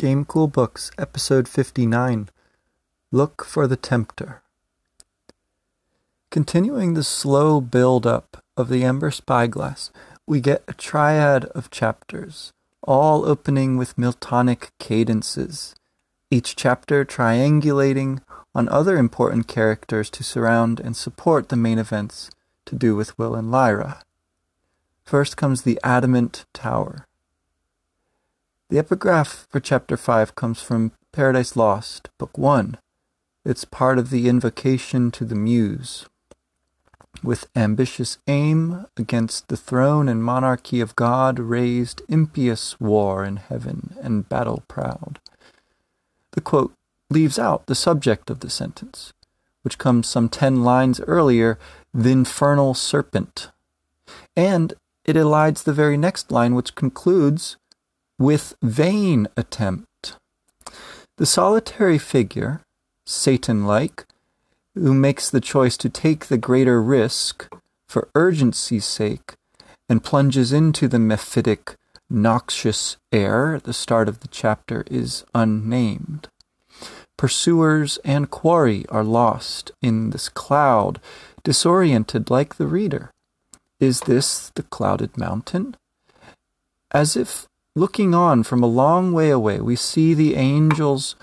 Game Cool Books, Episode 59 Look for the Tempter. Continuing the slow build up of the Amber Spyglass, we get a triad of chapters, all opening with Miltonic cadences, each chapter triangulating on other important characters to surround and support the main events to do with Will and Lyra. First comes the Adamant Tower. The epigraph for chapter 5 comes from Paradise Lost, book 1. It's part of the invocation to the Muse. With ambitious aim against the throne and monarchy of God raised impious war in heaven and battle proud. The quote leaves out the subject of the sentence, which comes some ten lines earlier, the infernal serpent. And it elides the very next line, which concludes with vain attempt. The solitary figure, Satan like, who makes the choice to take the greater risk for urgency's sake and plunges into the mephitic, noxious air at the start of the chapter is unnamed. Pursuers and quarry are lost in this cloud, disoriented like the reader. Is this the clouded mountain? As if looking on from a long way away, we see the angels,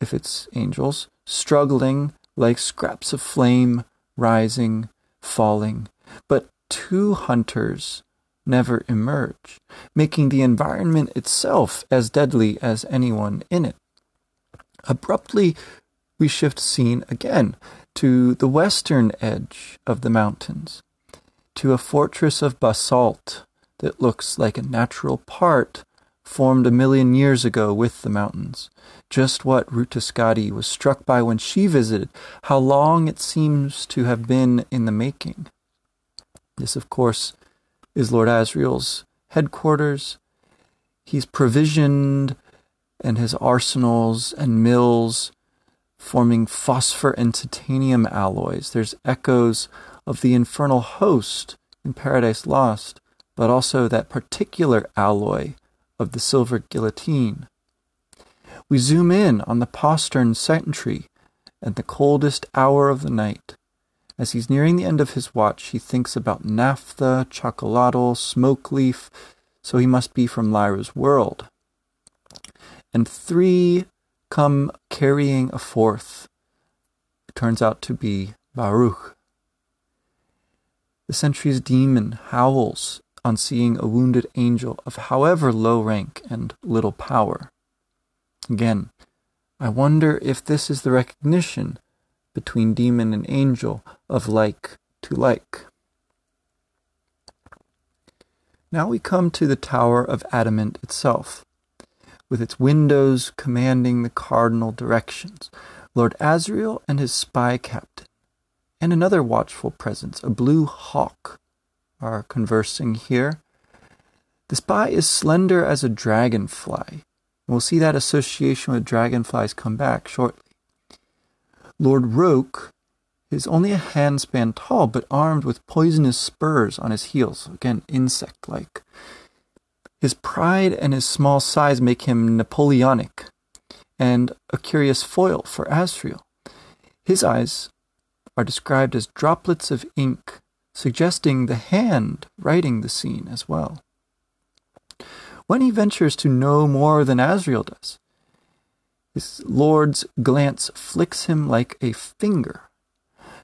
if it's angels, struggling like scraps of flame, rising, falling. But two hunters never emerge, making the environment itself as deadly as anyone in it. Abruptly, we shift scene again to the western edge of the mountains, to a fortress of basalt that looks like a natural part formed a million years ago with the mountains. Just what Ruta Skadi was struck by when she visited, how long it seems to have been in the making. This, of course, is Lord Asriel's headquarters. He's provisioned and his arsenals and mills forming phosphor and titanium alloys. There's echoes of the infernal host in Paradise Lost, but also that particular alloy of the silver guillotine. We zoom in on the postern sentry at the coldest hour of the night. As he's nearing the end of his watch, he thinks about naphtha, chocolatl, smoke leaf, so he must be from Lyra's world. And three come carrying a fourth. It turns out to be Baruch. The sentry's demon howls on seeing a wounded angel of however low rank and little power. Again, I wonder if this is the recognition between demon and angel of like to like. Now we come to the Tower of Adamant itself, with its windows commanding the cardinal directions. Lord Asriel and his spy captain, and another watchful presence, a blue hawk, are conversing here. The spy is slender as a dragonfly. We'll see that association with dragonflies come back shortly. Lord Roke is only a handspan tall, but armed with poisonous spurs on his heels, again, insect like. His pride and his small size make him Napoleonic and a curious foil for Asriel. His eyes are described as droplets of ink suggesting the hand writing the scene as well. When he ventures to know more than Asriel does, his lord's glance flicks him like a finger.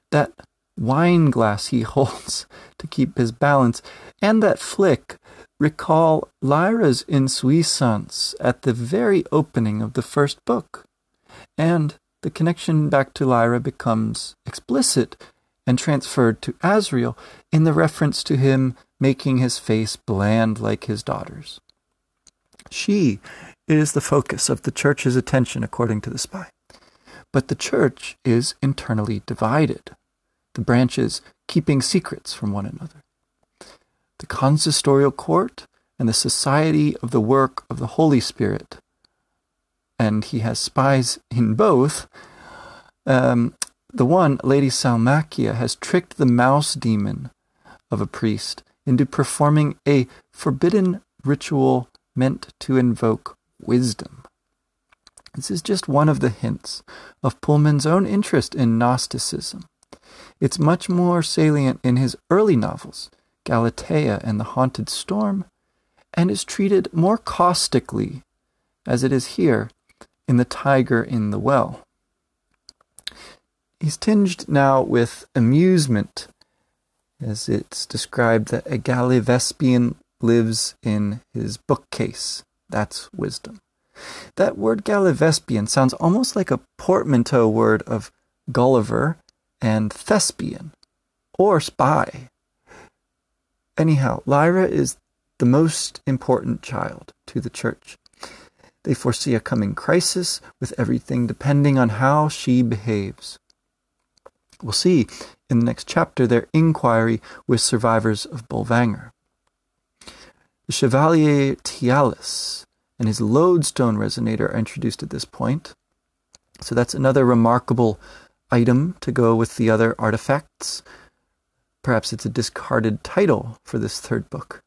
That wine glass he holds to keep his balance, and that flick recall Lyra's insouciance at the very opening of the first book. And the connection back to Lyra becomes explicit and transferred to Asriel in the reference to him making his face bland like his daughter's. She is the focus of the church's attention, according to the spy. But the church is internally divided, the branches keeping secrets from one another. The consistorial court and the society of the work of the Holy Spirit, and he has spies in both, um, the one, Lady Salmakia, has tricked the mouse demon of a priest into performing a forbidden ritual meant to invoke wisdom. This is just one of the hints of Pullman's own interest in Gnosticism. It's much more salient in his early novels, Galatea and The Haunted Storm, and is treated more caustically, as it is here, in The Tiger in the Well. He's tinged now with amusement, as it's described that a Gallivespian lives in his bookcase. That's wisdom. That word Gallivespian sounds almost like a portmanteau word of Gulliver and thespian, or spy. Anyhow, Lyra is the most important child to the church. They foresee a coming crisis with everything depending on how she behaves. We'll see in the next chapter their inquiry with survivors of Bolvangar. The Chevalier Tialys and his lodestone resonator are introduced at this point. So that's another remarkable item to go with the other artifacts. Perhaps it's a discarded title for this third book.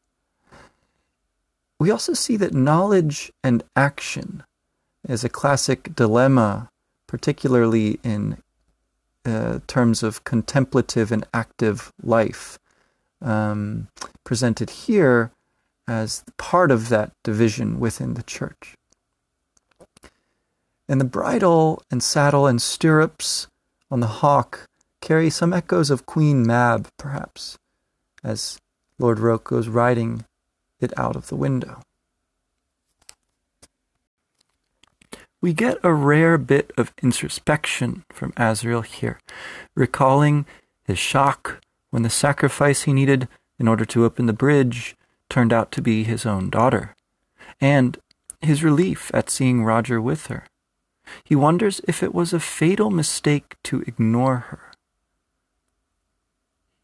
We also see that knowledge and action is a classic dilemma, particularly in uh, terms of contemplative and active life, um, presented here as part of that division within the church. And the bridle and saddle and stirrups on the hawk carry some echoes of Queen Mab, perhaps, as Lord Roke goes riding it out of the window. We get a rare bit of introspection from Asriel here, recalling his shock when the sacrifice he needed in order to open the bridge turned out to be his own daughter, and his relief at seeing Roger with her. He wonders if it was a fatal mistake to ignore her.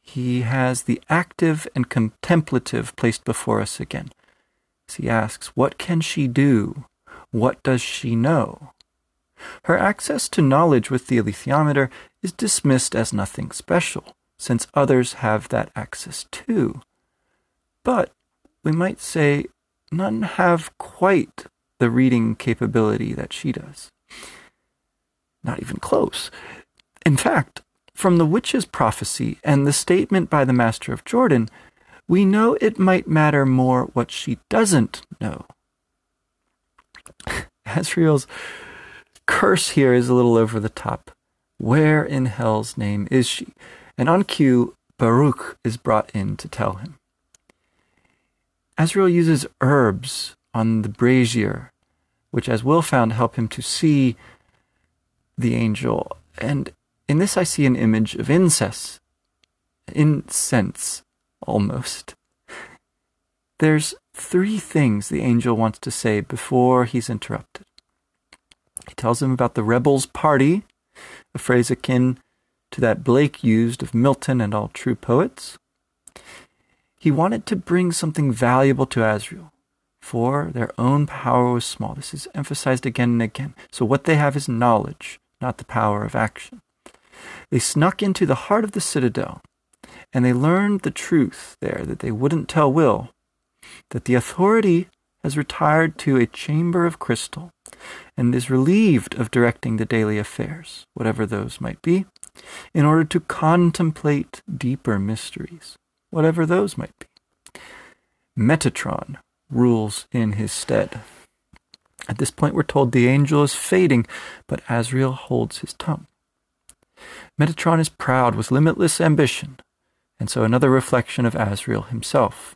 He has the active and contemplative placed before us again. As he asks, What can she do? What does she know? Her access to knowledge with the alethiometer is dismissed as nothing special, since others have that access too. But we might say none have quite the reading capability that she does. Not even close. In fact, from the witch's prophecy and the statement by the Master of Jordan, we know it might matter more what she doesn't know. Asriel's curse here is a little over the top. Where in hell's name is she? And on cue, Baruch is brought in to tell him. Asriel uses herbs on the brazier, which, as Will found, help him to see the angel. And in this, I see an image of incense, incense almost. There's three things the angel wants to say before he's interrupted. He tells him about the rebels' party, a phrase akin to that Blake used of Milton and all true poets. He wanted to bring something valuable to Asriel, for their own power was small. This is emphasized again and again. So what they have is knowledge, not the power of action. They snuck into the heart of the citadel, and they learned the truth there that they wouldn't tell Will, that the authority has retired to a chamber of crystal and is relieved of directing the daily affairs, whatever those might be, in order to contemplate deeper mysteries whatever those might be. Metatron rules in his stead. At this point, we're told the angel is fading, but Asriel holds his tongue. Metatron is proud with limitless ambition, and so another reflection of Asriel himself.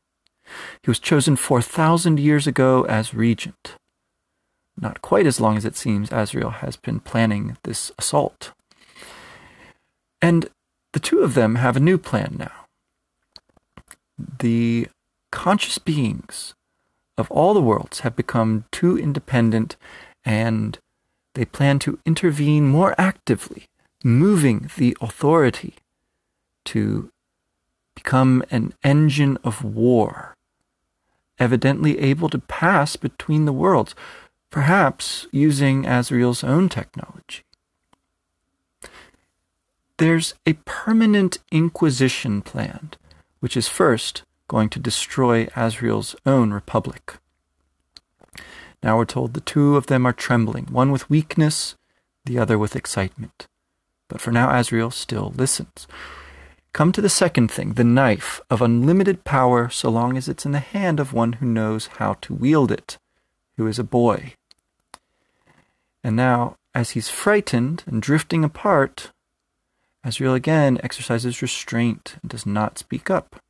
He was chosen 4,000 years ago as regent. Not quite as long as it seems Asriel has been planning this assault. And the two of them have a new plan now the conscious beings of all the worlds have become too independent and they plan to intervene more actively, moving the authority to become an engine of war, evidently able to pass between the worlds, perhaps using Asriel's own technology. There's a permanent inquisition planned which is first going to destroy Asriel's own republic. Now we're told the two of them are trembling, one with weakness, the other with excitement. But for now, Asriel still listens. Come to the second thing the knife of unlimited power, so long as it's in the hand of one who knows how to wield it, who is a boy. And now, as he's frightened and drifting apart, Asriel again exercises restraint and does not speak up.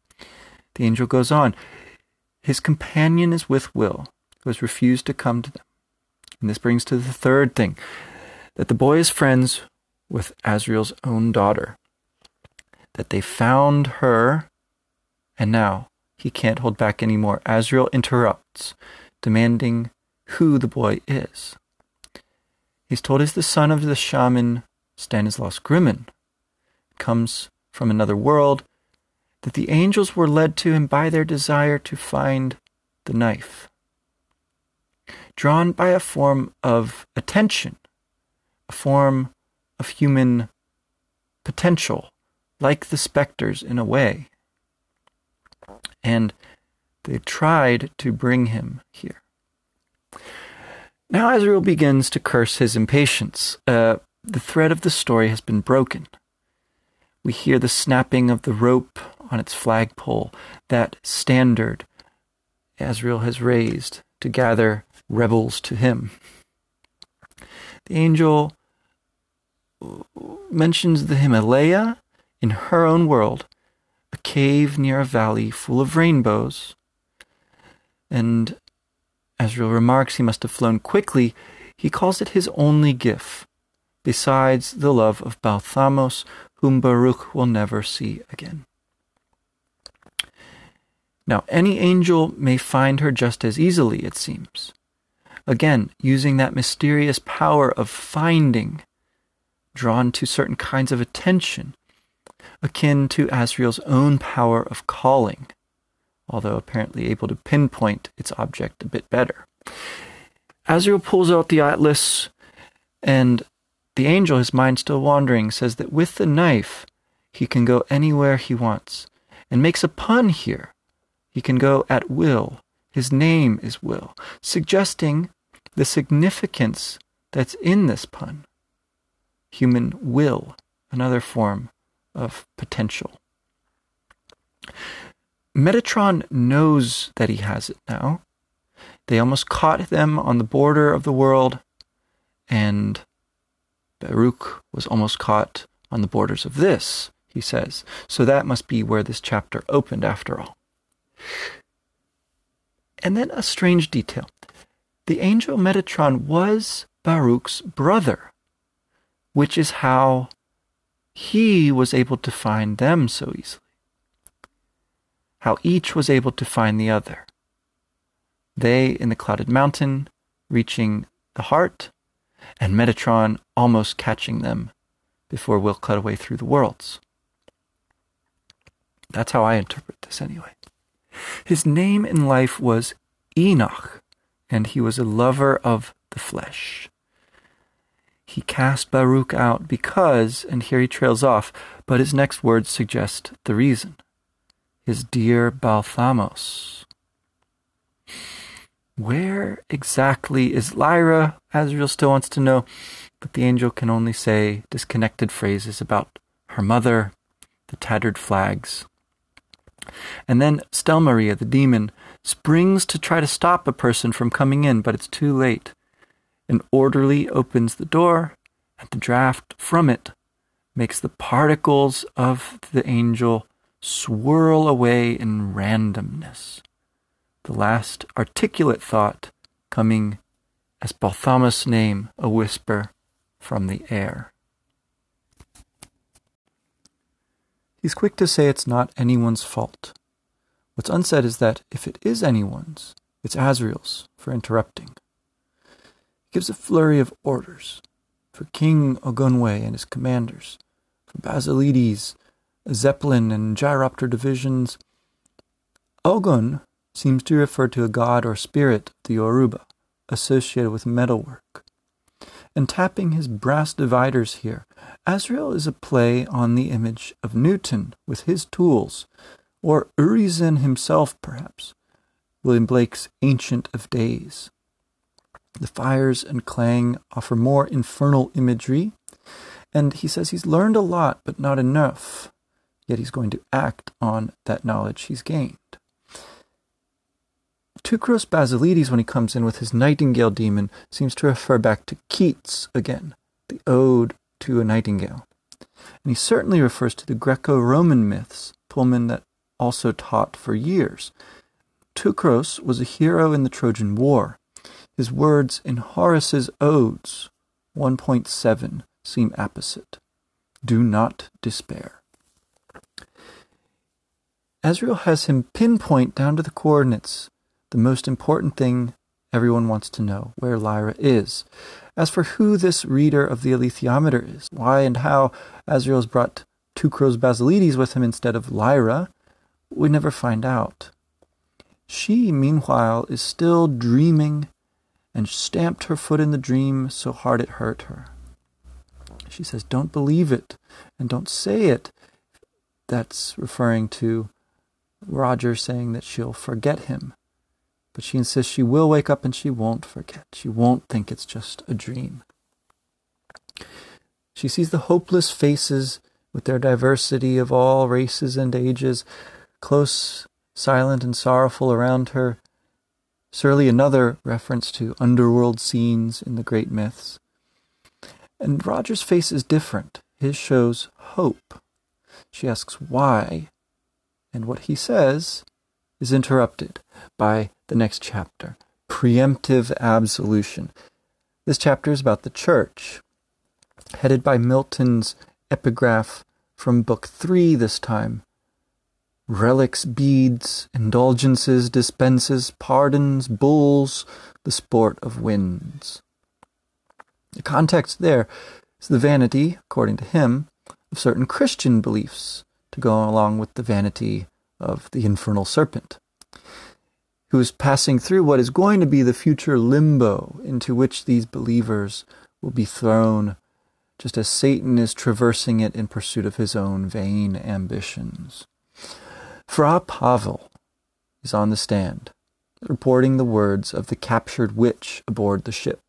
The angel goes on. His companion is with Will, who has refused to come to them. And this brings to the third thing that the boy is friends with Asriel's own daughter that they found her, and now he can't hold back anymore. Asriel interrupts, demanding who the boy is. He's told he's the son of the shaman Stanislaus Grumman, comes from another world, that the angels were led to him by their desire to find the knife. Drawn by a form of attention, a form of human potential, like the specters in a way. And they tried to bring him here. Now Asriel begins to curse his impatience. Uh, the thread of the story has been broken. We hear the snapping of the rope on its flagpole, that standard Asriel has raised to gather rebels to him. The angel mentions the Himalaya in her own world, a cave near a valley full of rainbows. And Asriel remarks he must have flown quickly. He calls it his only gift, besides the love of Balthamos, whom Baruch will never see again. Now, any angel may find her just as easily, it seems. Again, using that mysterious power of finding, drawn to certain kinds of attention, akin to Asriel's own power of calling, although apparently able to pinpoint its object a bit better. Asriel pulls out the atlas, and the angel, his mind still wandering, says that with the knife he can go anywhere he wants, and makes a pun here. He can go at will. His name is Will, suggesting the significance that's in this pun. Human will, another form of potential. Metatron knows that he has it now. They almost caught them on the border of the world, and Baruch was almost caught on the borders of this, he says. So that must be where this chapter opened after all. And then a strange detail. The angel Metatron was Baruch's brother, which is how he was able to find them so easily. How each was able to find the other. They in the clouded mountain, reaching the heart, and Metatron almost catching them before Will cut away through the worlds. That's how I interpret this anyway. His name in life was Enoch, and he was a lover of the flesh he cast Baruch out because, and here he trails off, but his next words suggest the reason. His dear Balthamos. Where exactly is Lyra? Asriel still wants to know, but the angel can only say disconnected phrases about her mother, the tattered flags. And then Stelmaria, the demon, springs to try to stop a person from coming in, but it's too late. An orderly opens the door, and the draft from it makes the particles of the angel swirl away in randomness. The last articulate thought coming as Balthamos' name, a whisper from the air. He's quick to say it's not anyone's fault. What's unsaid is that if it is anyone's, it's Asriel's for interrupting gives a flurry of orders for King Ogunwe and his commanders, for Basilides, Zeppelin, and Gyropter divisions. Ogun seems to refer to a god or spirit of the Yoruba associated with metalwork. And tapping his brass dividers here, Asriel is a play on the image of Newton with his tools, or Urizen himself, perhaps, William Blake's Ancient of Days. The fires and clang offer more infernal imagery, and he says he's learned a lot, but not enough. Yet he's going to act on that knowledge he's gained. Teucros Basilides, when he comes in with his nightingale demon, seems to refer back to Keats again, the ode to a nightingale. And he certainly refers to the Greco Roman myths, Pullman that also taught for years. Teucros was a hero in the Trojan War. His words in Horace's Odes 1.7 seem apposite. Do not despair. Asriel has him pinpoint down to the coordinates the most important thing everyone wants to know where Lyra is. As for who this reader of the alethiometer is, why and how Asriel's brought Teucros Basilides with him instead of Lyra, we never find out. She, meanwhile, is still dreaming and stamped her foot in the dream so hard it hurt her. She says, Don't believe it and don't say it. That's referring to Roger saying that she'll forget him. But she insists she will wake up and she won't forget. She won't think it's just a dream. She sees the hopeless faces with their diversity of all races and ages, close, silent, and sorrowful around her. Surely another reference to underworld scenes in the great myths. And Roger's face is different. His shows hope. She asks why, and what he says is interrupted by the next chapter Preemptive Absolution. This chapter is about the church, headed by Milton's epigraph from Book Three this time. Relics, beads, indulgences, dispenses, pardons, bulls, the sport of winds. The context there is the vanity, according to him, of certain Christian beliefs to go along with the vanity of the infernal serpent who is passing through what is going to be the future limbo into which these believers will be thrown, just as Satan is traversing it in pursuit of his own vain ambitions. Fra Pavel is on the stand, reporting the words of the captured witch aboard the ship.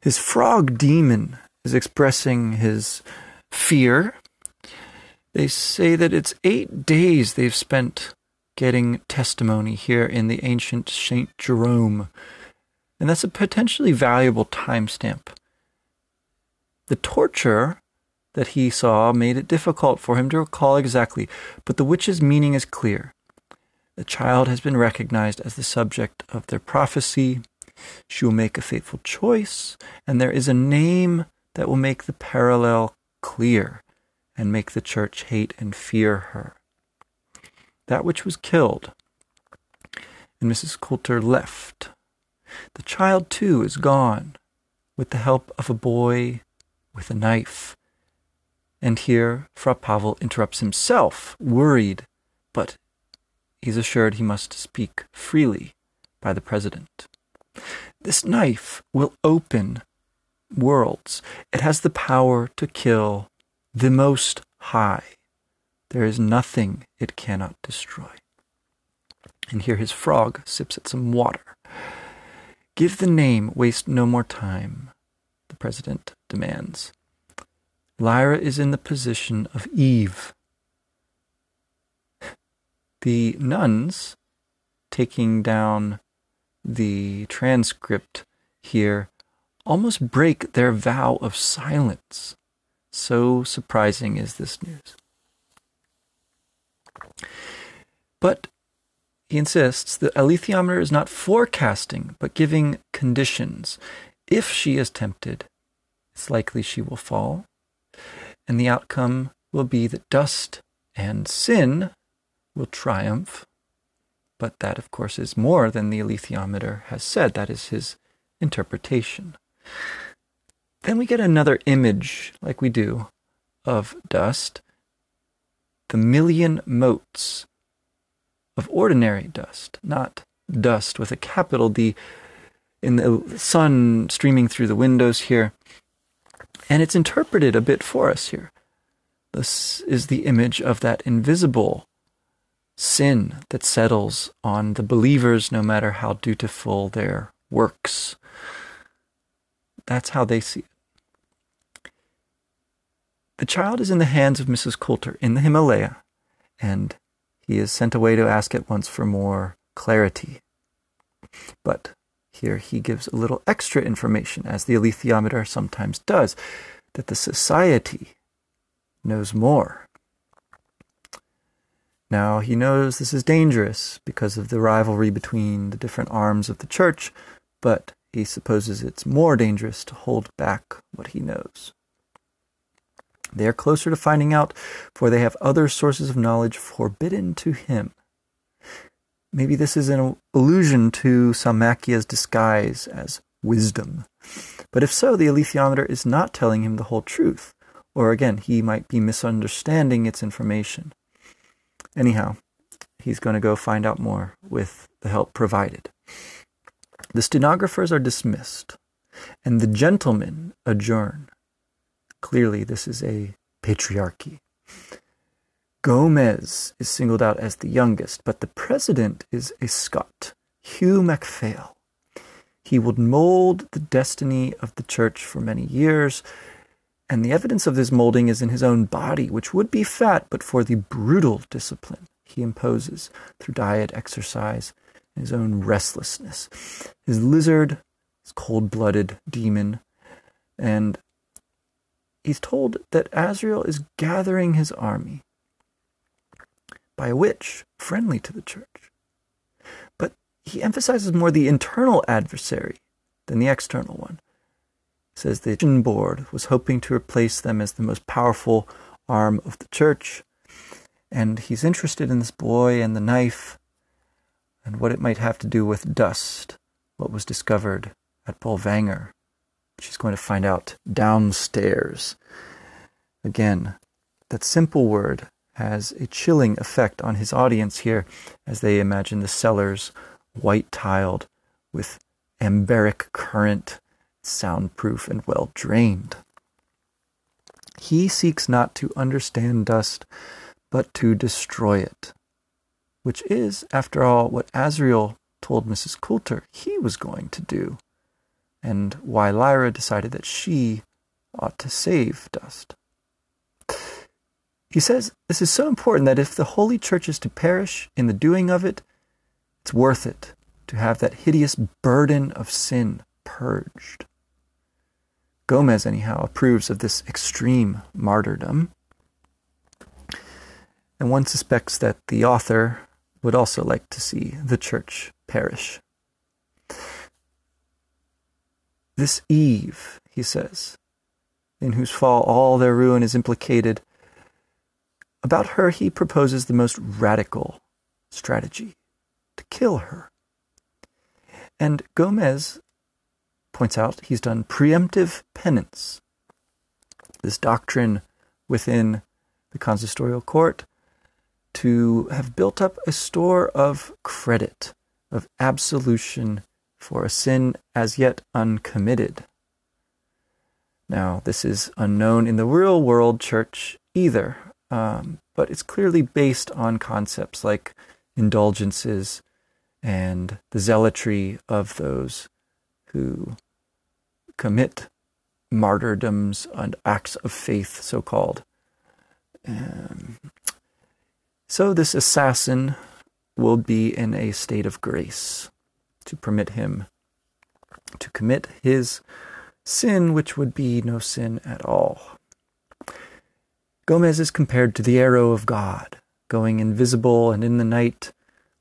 His frog demon is expressing his fear they say that it's eight days they've spent getting testimony here in the ancient St. Jerome. And that's a potentially valuable timestamp. The torture that he saw made it difficult for him to recall exactly, but the witch's meaning is clear. The child has been recognized as the subject of their prophecy. She will make a faithful choice, and there is a name that will make the parallel clear and make the church hate and fear her. That which was killed, and Mrs. Coulter left. The child, too, is gone, with the help of a boy with a knife. And here Fra Pavel interrupts himself, worried, but he's assured he must speak freely by the president. This knife will open worlds. It has the power to kill the Most High. There is nothing it cannot destroy. And here his frog sips at some water. Give the name, waste no more time, the president demands. Lyra is in the position of Eve. The nuns, taking down the transcript here, almost break their vow of silence so surprising is this news. But he insists the alethiometer is not forecasting, but giving conditions. If she is tempted, it's likely she will fall, and the outcome will be that dust and sin will triumph. But that, of course, is more than the alethiometer has said. That is his interpretation. Then we get another image, like we do, of dust. The million motes of ordinary dust, not dust with a capital D in the sun streaming through the windows here. And it's interpreted a bit for us here. This is the image of that invisible sin that settles on the believers no matter how dutiful their works. That's how they see it. The child is in the hands of Mrs. Coulter in the Himalaya, and he is sent away to ask at once for more clarity. But here he gives a little extra information, as the alethiometer sometimes does, that the society knows more. Now, he knows this is dangerous because of the rivalry between the different arms of the church, but he supposes it's more dangerous to hold back what he knows. They are closer to finding out, for they have other sources of knowledge forbidden to him. Maybe this is an allusion to Salmakia's disguise as wisdom. But if so, the alethiometer is not telling him the whole truth, or again, he might be misunderstanding its information. Anyhow, he's going to go find out more with the help provided. The stenographers are dismissed, and the gentlemen adjourn. Clearly, this is a patriarchy. Gomez is singled out as the youngest, but the president is a Scot, Hugh MacPhail. He would mold the destiny of the church for many years, and the evidence of this molding is in his own body, which would be fat but for the brutal discipline he imposes through diet, exercise, and his own restlessness. His lizard, his cold blooded demon, and he's told that Asriel is gathering his army by a witch friendly to the church. But he emphasizes more the internal adversary than the external one says the Vision Board was hoping to replace them as the most powerful arm of the church. And he's interested in this boy and the knife and what it might have to do with dust, what was discovered at Bolvangar. She's going to find out downstairs. Again, that simple word has a chilling effect on his audience here as they imagine the cellars white tiled with anbaric current soundproof, and well drained. He seeks not to understand dust, but to destroy it, which is, after all, what Asriel told Mrs. Coulter he was going to do, and why Lyra decided that she ought to save dust. He says this is so important that if the Holy Church is to perish in the doing of it, it's worth it to have that hideous burden of sin purged. Gomez, anyhow, approves of this extreme martyrdom. And one suspects that the author would also like to see the church perish. This Eve, he says, in whose fall all their ruin is implicated, about her he proposes the most radical strategy to kill her. And Gomez points out he's done preemptive penance. This doctrine within the consistorial court to have built up a store of credit, of absolution for a sin as yet uncommitted. Now, this is unknown in the real world church either, um, but it's clearly based on concepts like indulgences and the zealotry of those who commit martyrdoms and acts of faith, so called. Um, so this assassin will be in a state of grace to permit him to commit his sin, which would be no sin at all. Gomez is compared to the arrow of God, going invisible and in the night,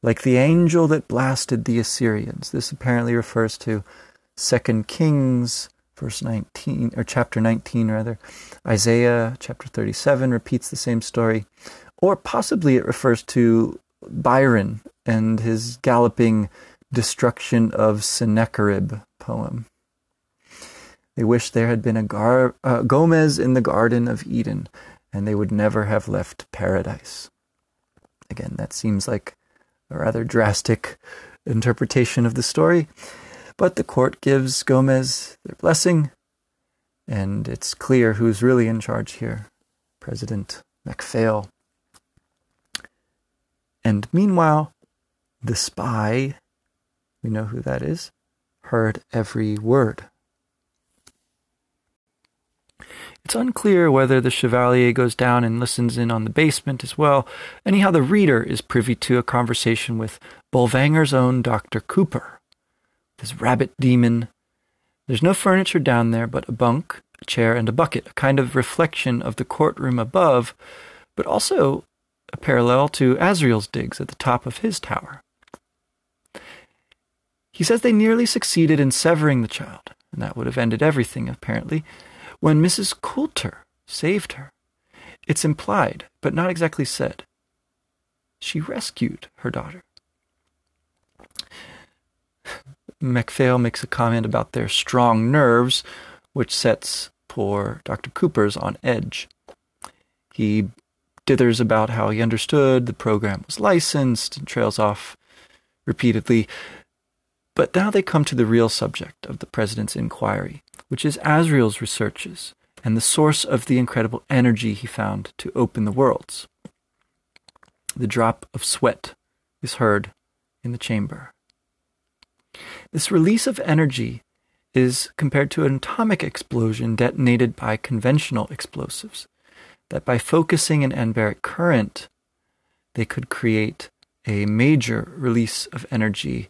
like the angel that blasted the Assyrians. This apparently refers to Second Kings, verse 19, or chapter 19 rather. Isaiah chapter 37 repeats the same story. Or possibly it refers to Byron and his galloping destruction of Sennacherib poem. They wish there had been a Gar- uh, Gomez in the Garden of Eden, and they would never have left paradise. Again, that seems like a rather drastic interpretation of the story. But the court gives Gomez their blessing, and it's clear who's really in charge here President MacPhail. And meanwhile, the spy, we know who that is, heard every word. It's unclear whether the Chevalier goes down and listens in on the basement as well. Anyhow, the reader is privy to a conversation with Bolvangar's own Dr. Cooper, this rabbit demon. There's no furniture down there but a bunk, a chair, and a bucket, a kind of reflection of the courtroom above, but also a parallel to Asriel's digs at the top of his tower. He says they nearly succeeded in severing the child, and that would have ended everything, apparently, when Mrs. Coulter saved her. It's implied, but not exactly said. She rescued her daughter. MacPhail makes a comment about their strong nerves, which sets poor Dr. Cooper's on edge. He dithers about how he understood the program was licensed and trails off repeatedly. But now they come to the real subject of the president's inquiry, which is Asriel's researches and the source of the incredible energy he found to open the worlds. The drop of sweat is heard in the chamber. This release of energy is compared to an atomic explosion detonated by conventional explosives, that by focusing an anbaric current, they could create a major release of energy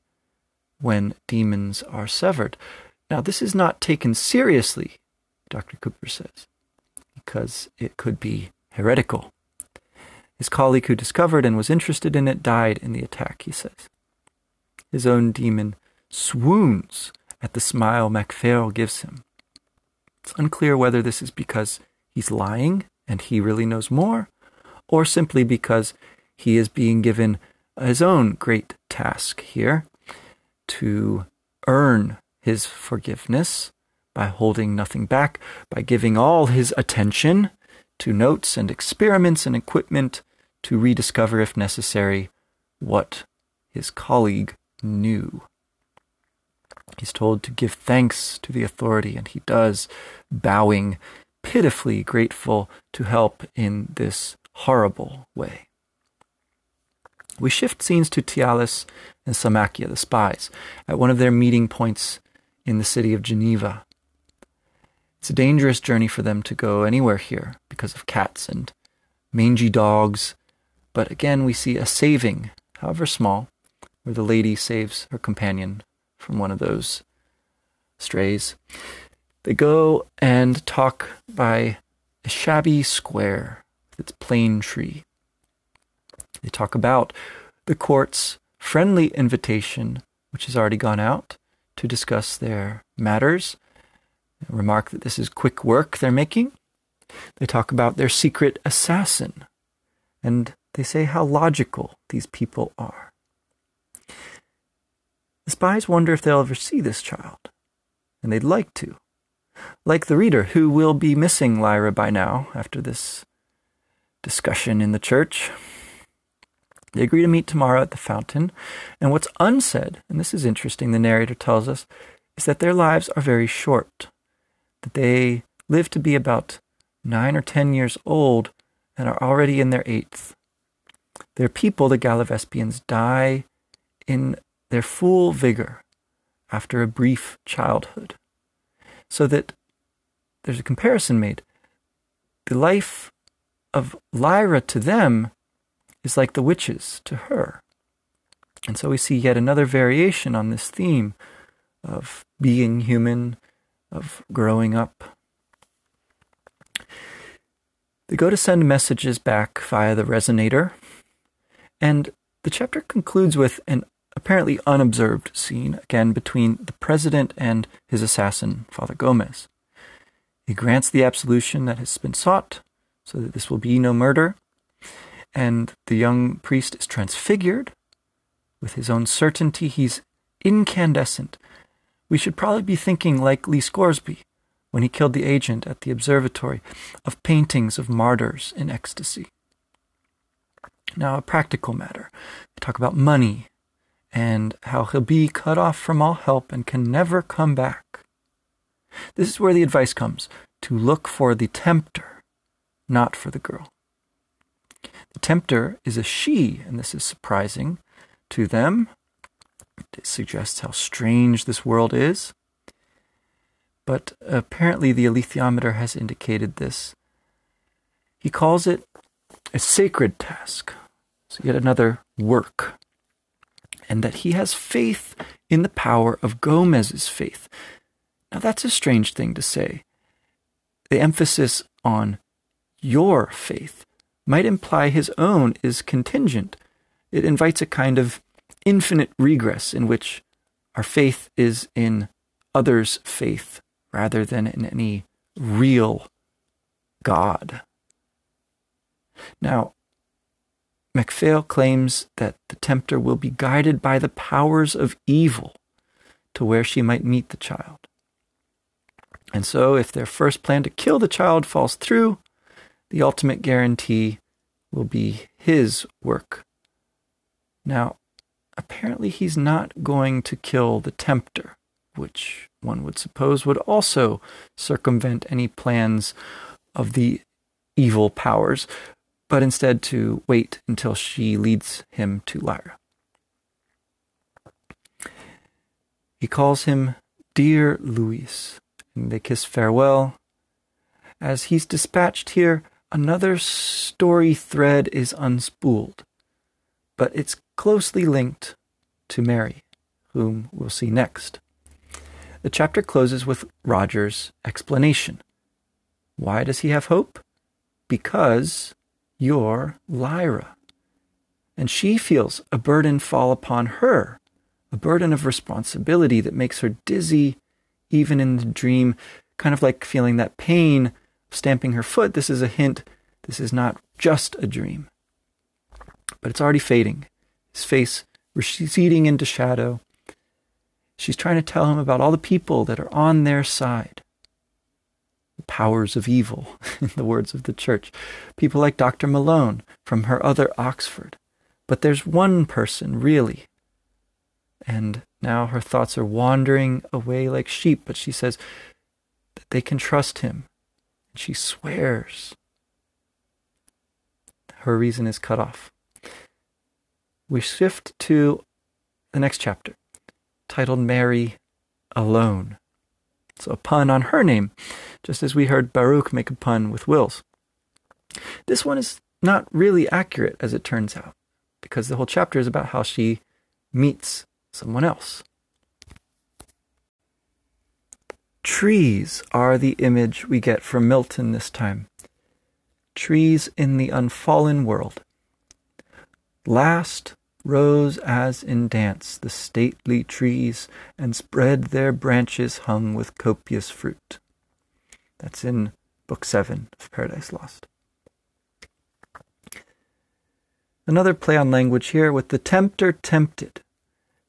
when demons are severed. Now, this is not taken seriously, Dr. Cooper says, because it could be heretical. His colleague who discovered and was interested in it died in the attack, he says. His own demon swoons at the smile MacPhail gives him. It's unclear whether this is because he's lying and he really knows more, or simply because he is being given his own great task here to earn his forgiveness by holding nothing back, by giving all his attention to notes and experiments and equipment to rediscover, if necessary, what his colleague knew. He's told to give thanks to the authority, and he does, bowing, pitifully grateful to help in this horrible way. We shift scenes to Tialys and Salmakia, the spies, at one of their meeting points in the city of Geneva. It's a dangerous journey for them to go anywhere here because of cats and mangy dogs, but again we see a saving, however small, where the lady saves her companion from one of those strays. They go and talk by a shabby square with its plane tree. They talk about the court's friendly invitation, which has already gone out, to discuss their matters. They remark that this is quick work they're making. They talk about their secret assassin, and they say how logical these people are. The spies wonder if they'll ever see this child, and they'd like to. Like the reader, who will be missing Lyra by now after this discussion in the church. They agree to meet tomorrow at the fountain, and what's unsaid, and this is interesting, the narrator tells us, is that their lives are very short, that they live to be about nine or ten years old and are already in their eighth. Their people, the Gallivespians, die in their full vigor after a brief childhood. So that there's a comparison made. The life of Lyra to them is like the witches to her. And so we see yet another variation on this theme of being human, of growing up. They go to send messages back via the resonator, and the chapter concludes with an apparently unobserved scene, again between the president and his assassin, Father Gomez. He grants the absolution that has been sought, so that this will be no murder, and the young priest is transfigured. With his own certainty, he's incandescent. We should probably be thinking like Lee Scoresby when he killed the agent at the observatory of paintings of martyrs in ecstasy. Now, a practical matter. We talk about money and how he'll be cut off from all help and can never come back. This is where the advice comes to look for the tempter, not for the girl. The tempter is a she, and this is surprising to them. It suggests how strange this world is. But apparently, the alethiometer has indicated this. He calls it a sacred task, so yet another work, and that he has faith in the power of Gomez's faith. Now, that's a strange thing to say. The emphasis on your faith might imply his own is contingent. It invites a kind of infinite regress in which our faith is in others' faith rather than in any real God. Now, MacPhail claims that the tempter will be guided by the powers of evil to where she might meet the child. And so, if their first plan to kill the child falls through, the ultimate guarantee will be his work. Now, apparently, he's not going to kill the tempter, which one would suppose would also circumvent any plans of the evil powers, but instead to wait until she leads him to Lyra. He calls him Dear Luis, and they kiss farewell. As he's dispatched here, another story thread is unspooled, but it's closely linked to Mary, whom we'll see next. The chapter closes with Roger's explanation. Why does he have hope? Because you're Lyra. And she feels a burden fall upon her, a burden of responsibility that makes her dizzy even in the dream, kind of like feeling that pain stamping her foot. This is a hint this is not just a dream. But it's already fading, his face receding into shadow. She's trying to tell him about all the people that are on their side the powers of evil, in the words of the church. People like Dr. Malone from her other Oxford. But there's one person, really. And now her thoughts are wandering away like sheep, but she says that they can trust him. She swears. Her reason is cut off. We shift to the next chapter, titled Mary Alone. So a pun on her name, just as we heard Baruch make a pun with Will's. This one is not really accurate, as it turns out, because the whole chapter is about how she meets someone else. Trees are the image we get from Milton this time. Trees in the unfallen world. Last rose as in dance the stately trees, and spread their branches hung with copious fruit. That's in Book 7 of Paradise Lost. Another play on language here with the tempter tempted.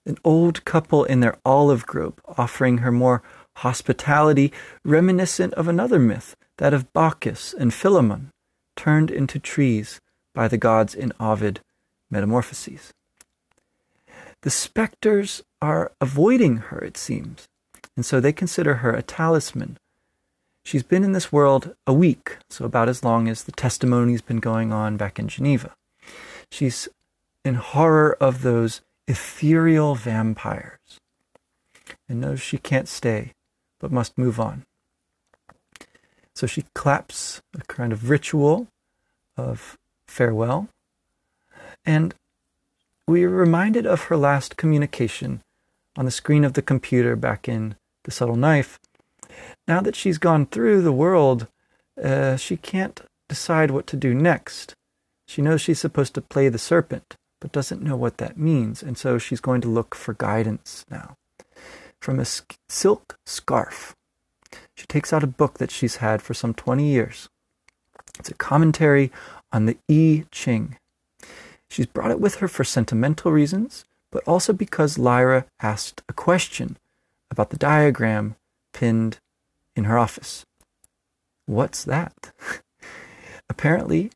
An old couple in their olive grove offering her more hospitality, reminiscent of another myth, that of Baucis and Philemon, turned into trees by the gods in Ovid Metamorphoses. The specters are avoiding her, it seems, and so they consider her a talisman. She's been in this world a week, so about as long as the testimony's been going on back in Geneva. She's in horror of those ethereal vampires and knows she can't stay but must move on. So she claps a kind of ritual of farewell and we are reminded of her last communication on the screen of the computer back in The Subtle Knife. Now that she's gone through the world, uh, she can't decide what to do next. She knows she's supposed to play the serpent, but doesn't know what that means, and so she's going to look for guidance now. From a silk scarf, she takes out a book that she's had for some 20 years. It's a commentary on the I Ching, She's brought it with her for sentimental reasons, but also because Lyra asked a question about the diagram pinned in her office. What's that? Apparently,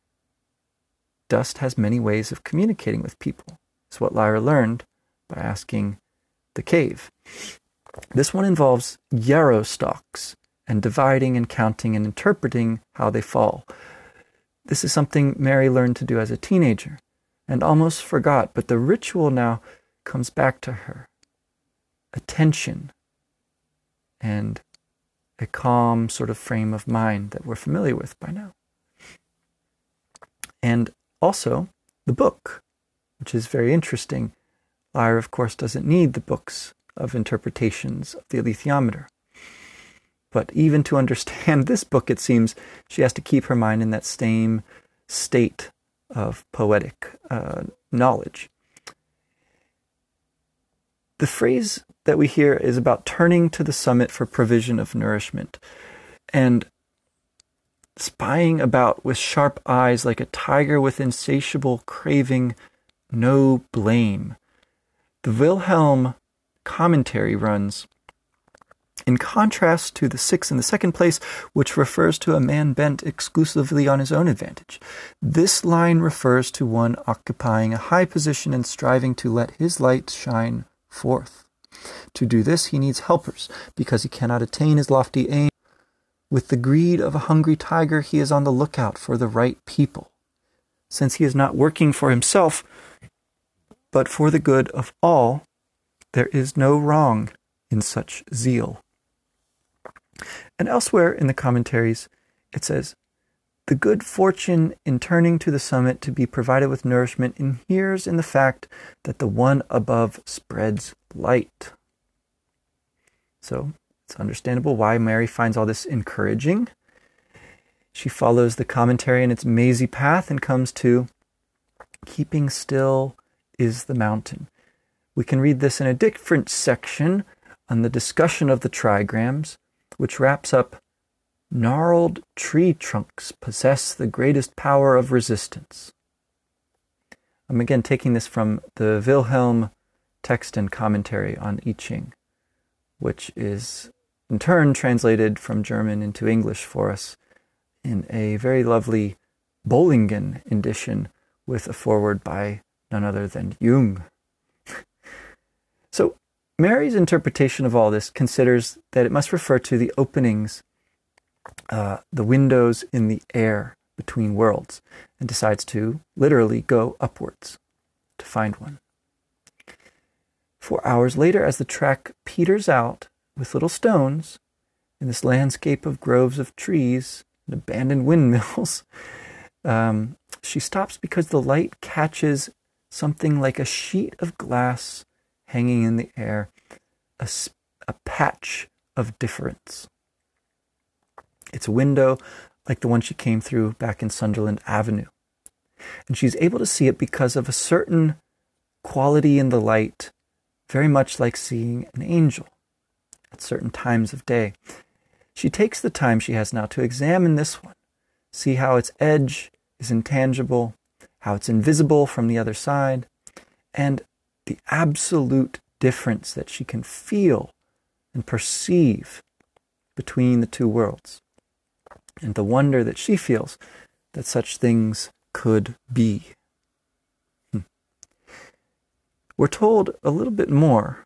dust has many ways of communicating with people. It's what Lyra learned by asking the cave. This one involves yarrow stalks and dividing and counting and interpreting how they fall. this is something Mary learned to do as a teenager and almost forgot, but the ritual now comes back to her. Attention and a calm sort of frame of mind that we're familiar with by now. And also the book, which is very interesting. Lyra, of course, doesn't need the books of interpretations of the alethiometer. But even to understand this book, it seems she has to keep her mind in that same state of poetic uh, knowledge. The phrase that we hear is about turning to the summit for provision of nourishment and spying about with sharp eyes like a tiger with insatiable craving, no blame. The Wilhelm commentary runs in contrast to the six in the second place, which refers to a man bent exclusively on his own advantage. This line refers to one occupying a high position and striving to let his light shine forth. To do this, he needs helpers, because he cannot attain his lofty aim. With the greed of a hungry tiger, he is on the lookout for the right people. Since he is not working for himself, but for the good of all, there is no wrong in such zeal. And elsewhere in the commentaries, it says, The good fortune in turning to the summit to be provided with nourishment inheres in the fact that the one above spreads light. So it's understandable why Mary finds all this encouraging. She follows the commentary in its mazy path and comes to keeping still is the mountain. We can read this in a different section on the discussion of the trigrams, which wraps up gnarled tree trunks possess the greatest power of resistance. I'm again taking this from the Wilhelm text and commentary on I Ching, which is in turn translated from German into English for us in a very lovely Bollingen edition with a foreword by none other than Jung. So Mary's interpretation of all this considers that it must refer to the openings, uh, the windows in the air between worlds, and decides to literally go upwards to find one. Four hours later, as the track peters out with little stones in this landscape of groves of trees and abandoned windmills, um, she stops because the light catches something like a sheet of glass hanging in the air, a, a patch of difference. It's a window like the one she came through back in Sunderland Avenue. And she's able to see it because of a certain quality in the light, very much like seeing an angel at certain times of day. She takes the time she has now to examine this one, see how its edge is intangible, how it's invisible from the other side, and the absolute difference that she can feel and perceive between the two worlds, and the wonder that she feels that such things could be. Hmm. We're told a little bit more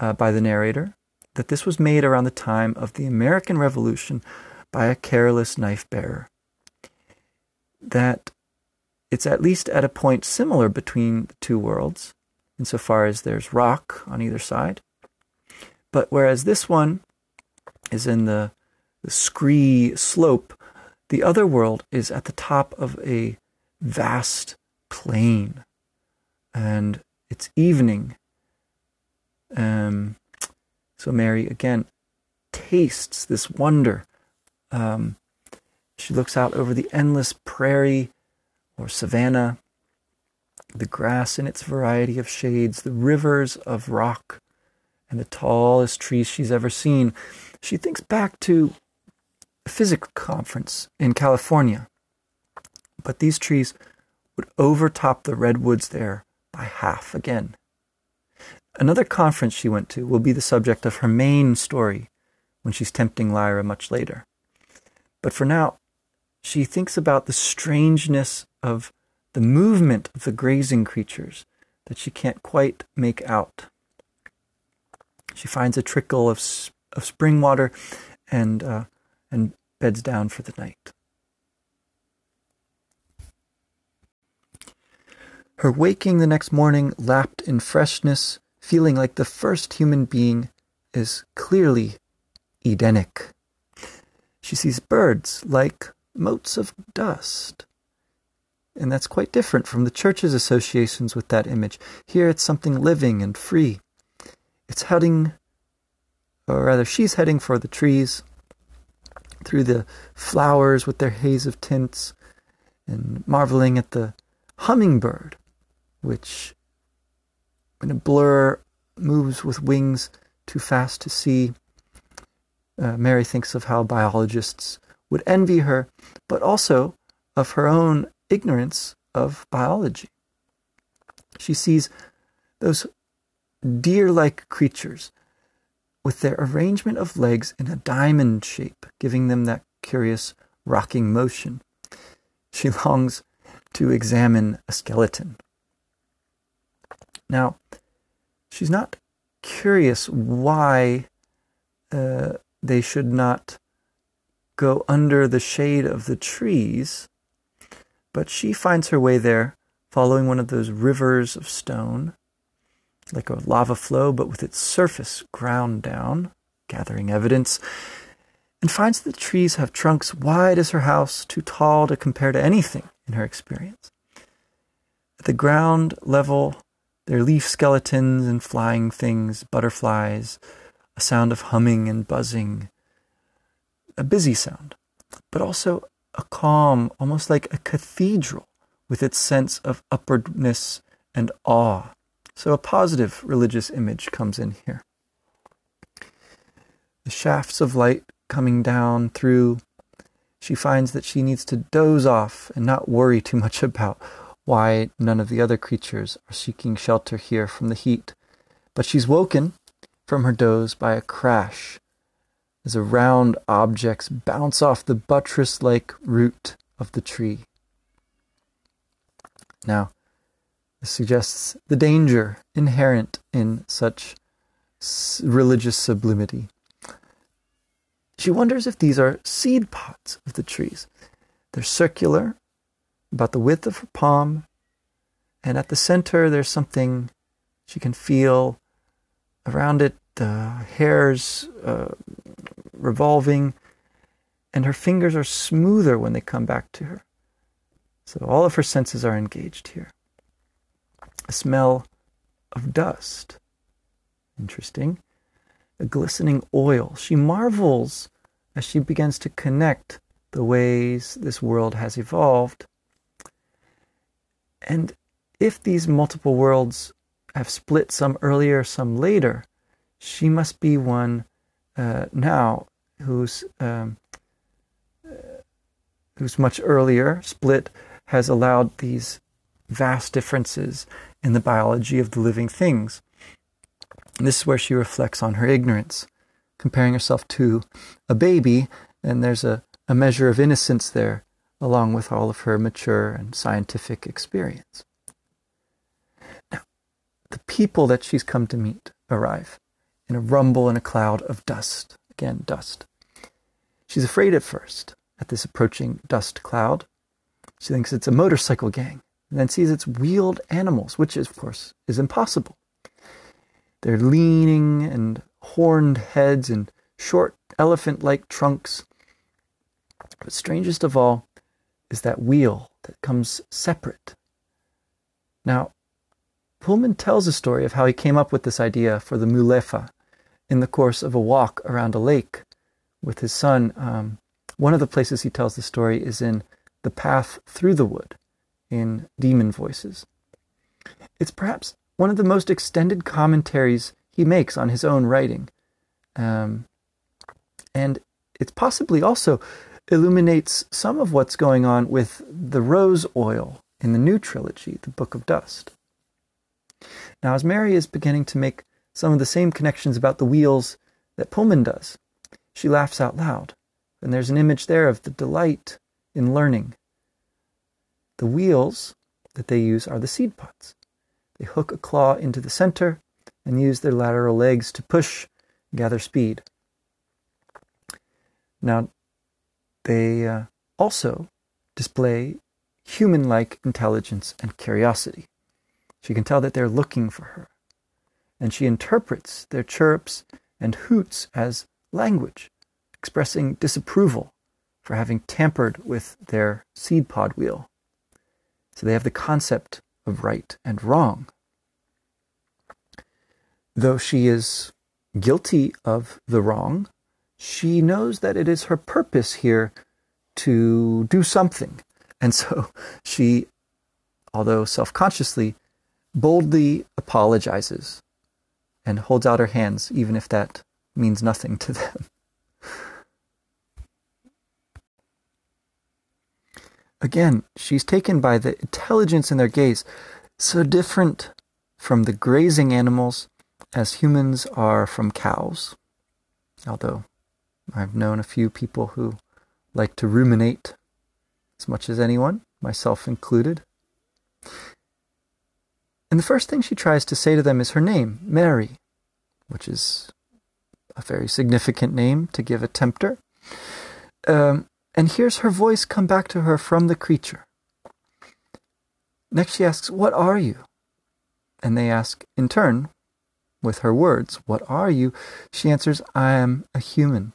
uh, by the narrator that this was made around the time of the American Revolution by a careless knife bearer. That it's at least at a point similar between the two worlds, insofar as there's rock on either side. But whereas this one is in the, the scree slope, the other world is at the top of a vast plain. And it's evening. Um, so Mary again tastes this wonder. Um, she looks out over the endless prairie or savanna the grass in its variety of shades, the rivers of rock, and the tallest trees she's ever seen. She thinks back to a physics conference in California, but these trees would overtop the redwoods there by half again. Another conference she went to will be the subject of her main story when she's tempting Lyra much later. But for now, she thinks about the strangeness of the movement of the grazing creatures that she can't quite make out. She finds a trickle of, of spring water and, uh, and beds down for the night. Her waking the next morning lapped in freshness, feeling like the first human being, is clearly Edenic. She sees birds like motes of dust. And that's quite different from the church's associations with that image. Here it's something living and free. It's heading, or rather, she's heading for the trees, through the flowers with their haze of tints, and marveling at the hummingbird, which, in a blur, moves with wings too fast to see. Uh, Mary thinks of how biologists would envy her, but also of her own ignorance of biology. She sees those deer like creatures with their arrangement of legs in a diamond shape, giving them that curious rocking motion. She longs to examine a skeleton. Now, she's not curious why uh, they should not go under the shade of the trees, but she finds her way there following one of those rivers of stone, like a lava flow, but with its surface ground down, gathering evidence, and finds that the trees have trunks wide as her house, too tall to compare to anything in her experience. At the ground level, there are leaf skeletons and flying things, butterflies, a sound of humming and buzzing, a busy sound, but also a calm, almost like a cathedral with its sense of upwardness and awe. So a positive religious image comes in here. The shafts of light coming down through, she finds that she needs to doze off and not worry too much about why none of the other creatures are seeking shelter here from the heat. But she's woken from her doze by a crash as a round objects bounce off the buttress like root of the tree. Now, this suggests the danger inherent in such religious sublimity. She wonders if these are seed pods of the trees. They're circular, about the width of her palm, and at the center there's something she can feel around it, the hairs uh, revolving, and her fingers are smoother when they come back to her. So all of her senses are engaged here. A smell of dust. Interesting. A glistening oil. She marvels as she begins to connect the ways this world has evolved. And if these multiple worlds have split some earlier, some later, she must be one uh, now who's um, who's much earlier split has allowed these vast differences in the biology of the living things. And this is where she reflects on her ignorance, comparing herself to a baby, and there's a, a measure of innocence there, along with all of her mature and scientific experience. Now, the people that she's come to meet arrive in a rumble and a cloud of dust. Again, dust. She's afraid at first at this approaching dust cloud. She thinks it's a motorcycle gang, and then sees it's wheeled animals, which, is, of course, is impossible. They're leaning and horned heads and short elephant like trunks. But strangest of all is that wheel that comes separate. Now, Pullman tells a story of how he came up with this idea for the mulefa in the course of a walk around a lake with his son. Um, one of the places he tells the story is in The Path Through the Wood in Daemon Voices. It's perhaps one of the most extended commentaries he makes on his own writing. Um, and it possibly also illuminates some of what's going on with the rose oil in the new trilogy, The Book of Dust. Now, as Mary is beginning to make some of the same connections about the wheels that Pullman does, she laughs out loud, and there's an image there of the delight in learning. The wheels that they use are the seed pods. They hook a claw into the center and use their lateral legs to push, gather speed. Now, they uh, also display human like intelligence and curiosity. She can tell that they're looking for her. And she interprets their chirps and hoots as language, expressing disapproval for having tampered with their seed pod wheel. So they have the concept of right and wrong. Though she is guilty of the wrong, she knows that it is her purpose here to do something. And so she, although self consciously, boldly apologizes and holds out her hands, even if that means nothing to them. Again, she's taken by the intelligence in their gaze, so different from the grazing animals as humans are from cows. Although I've known a few people who like to ruminate as much as anyone, myself included. And the first thing she tries to say to them is her name, Mary, which is a very significant name to give a tempter. Um, and hears her voice come back to her from the creature. Next, she asks, What are you? And they ask in turn, with her words, What are you? She answers, I am a human.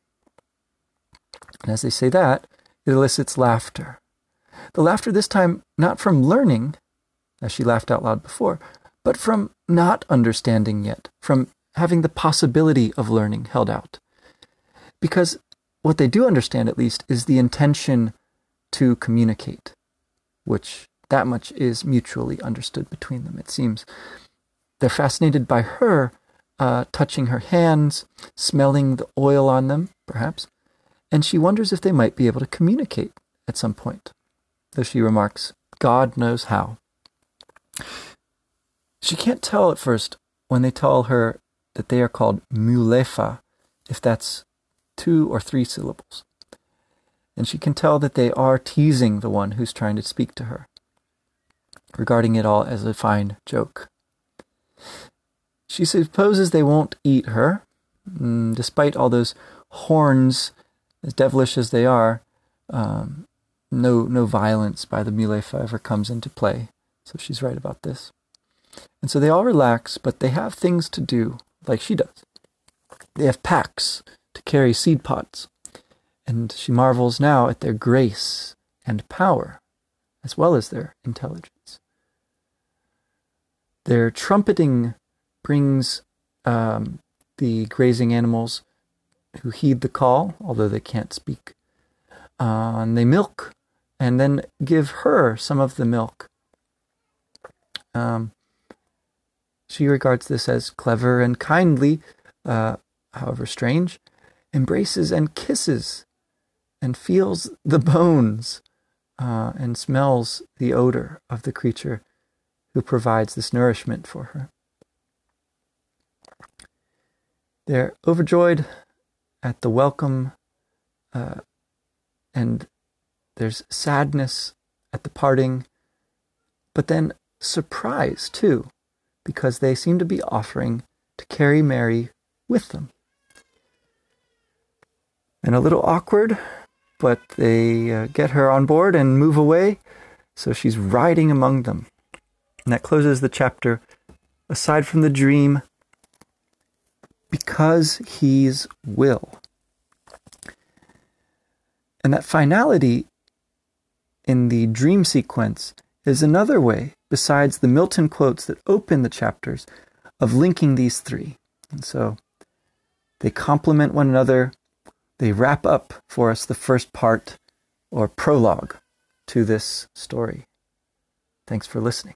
And as they say that, it elicits laughter. The laughter this time not from learning, as she laughed out loud before, but from not understanding yet, from having the possibility of learning held out. Because what they do understand, at least, is the intention to communicate, which that much is mutually understood between them, it seems. They're fascinated by her uh, touching her hands, smelling the oil on them, perhaps, and she wonders if they might be able to communicate at some point, though she remarks, God knows how. She can't tell at first when they tell her that they are called mulefa, if that's two or three syllables. And she can tell that they are teasing the one who's trying to speak to her, regarding it all as a fine joke. She supposes they won't eat her, mm, despite all those horns, as devilish as they are. Um, no, no violence by the Mulefa ever comes into play. So she's right about this. And so they all relax, but they have things to do, like she does. They have packs to carry seed pods, and she marvels now at their grace and power, as well as their intelligence. Their trumpeting brings um, the grazing animals who heed the call, although they can't speak. Uh, and they milk and then give her some of the milk. Um, she regards this as clever and kindly, uh, however strange, embraces and kisses and feels the bones uh, and smells the odor of the creature who provides this nourishment for her. They're overjoyed at the welcome, uh, and there's sadness at the parting, but then surprise too, because they seem to be offering to carry Mary with them. And a little awkward, but they uh, get her on board and move away, so she's riding among them. And that closes the chapter. Aside from the dream, because he's will. And that finality in the dream sequence is another way, besides the Milton quotes that open the chapters, of linking these three. And so they complement one another. They wrap up for us the first part or prologue to this story. Thanks for listening.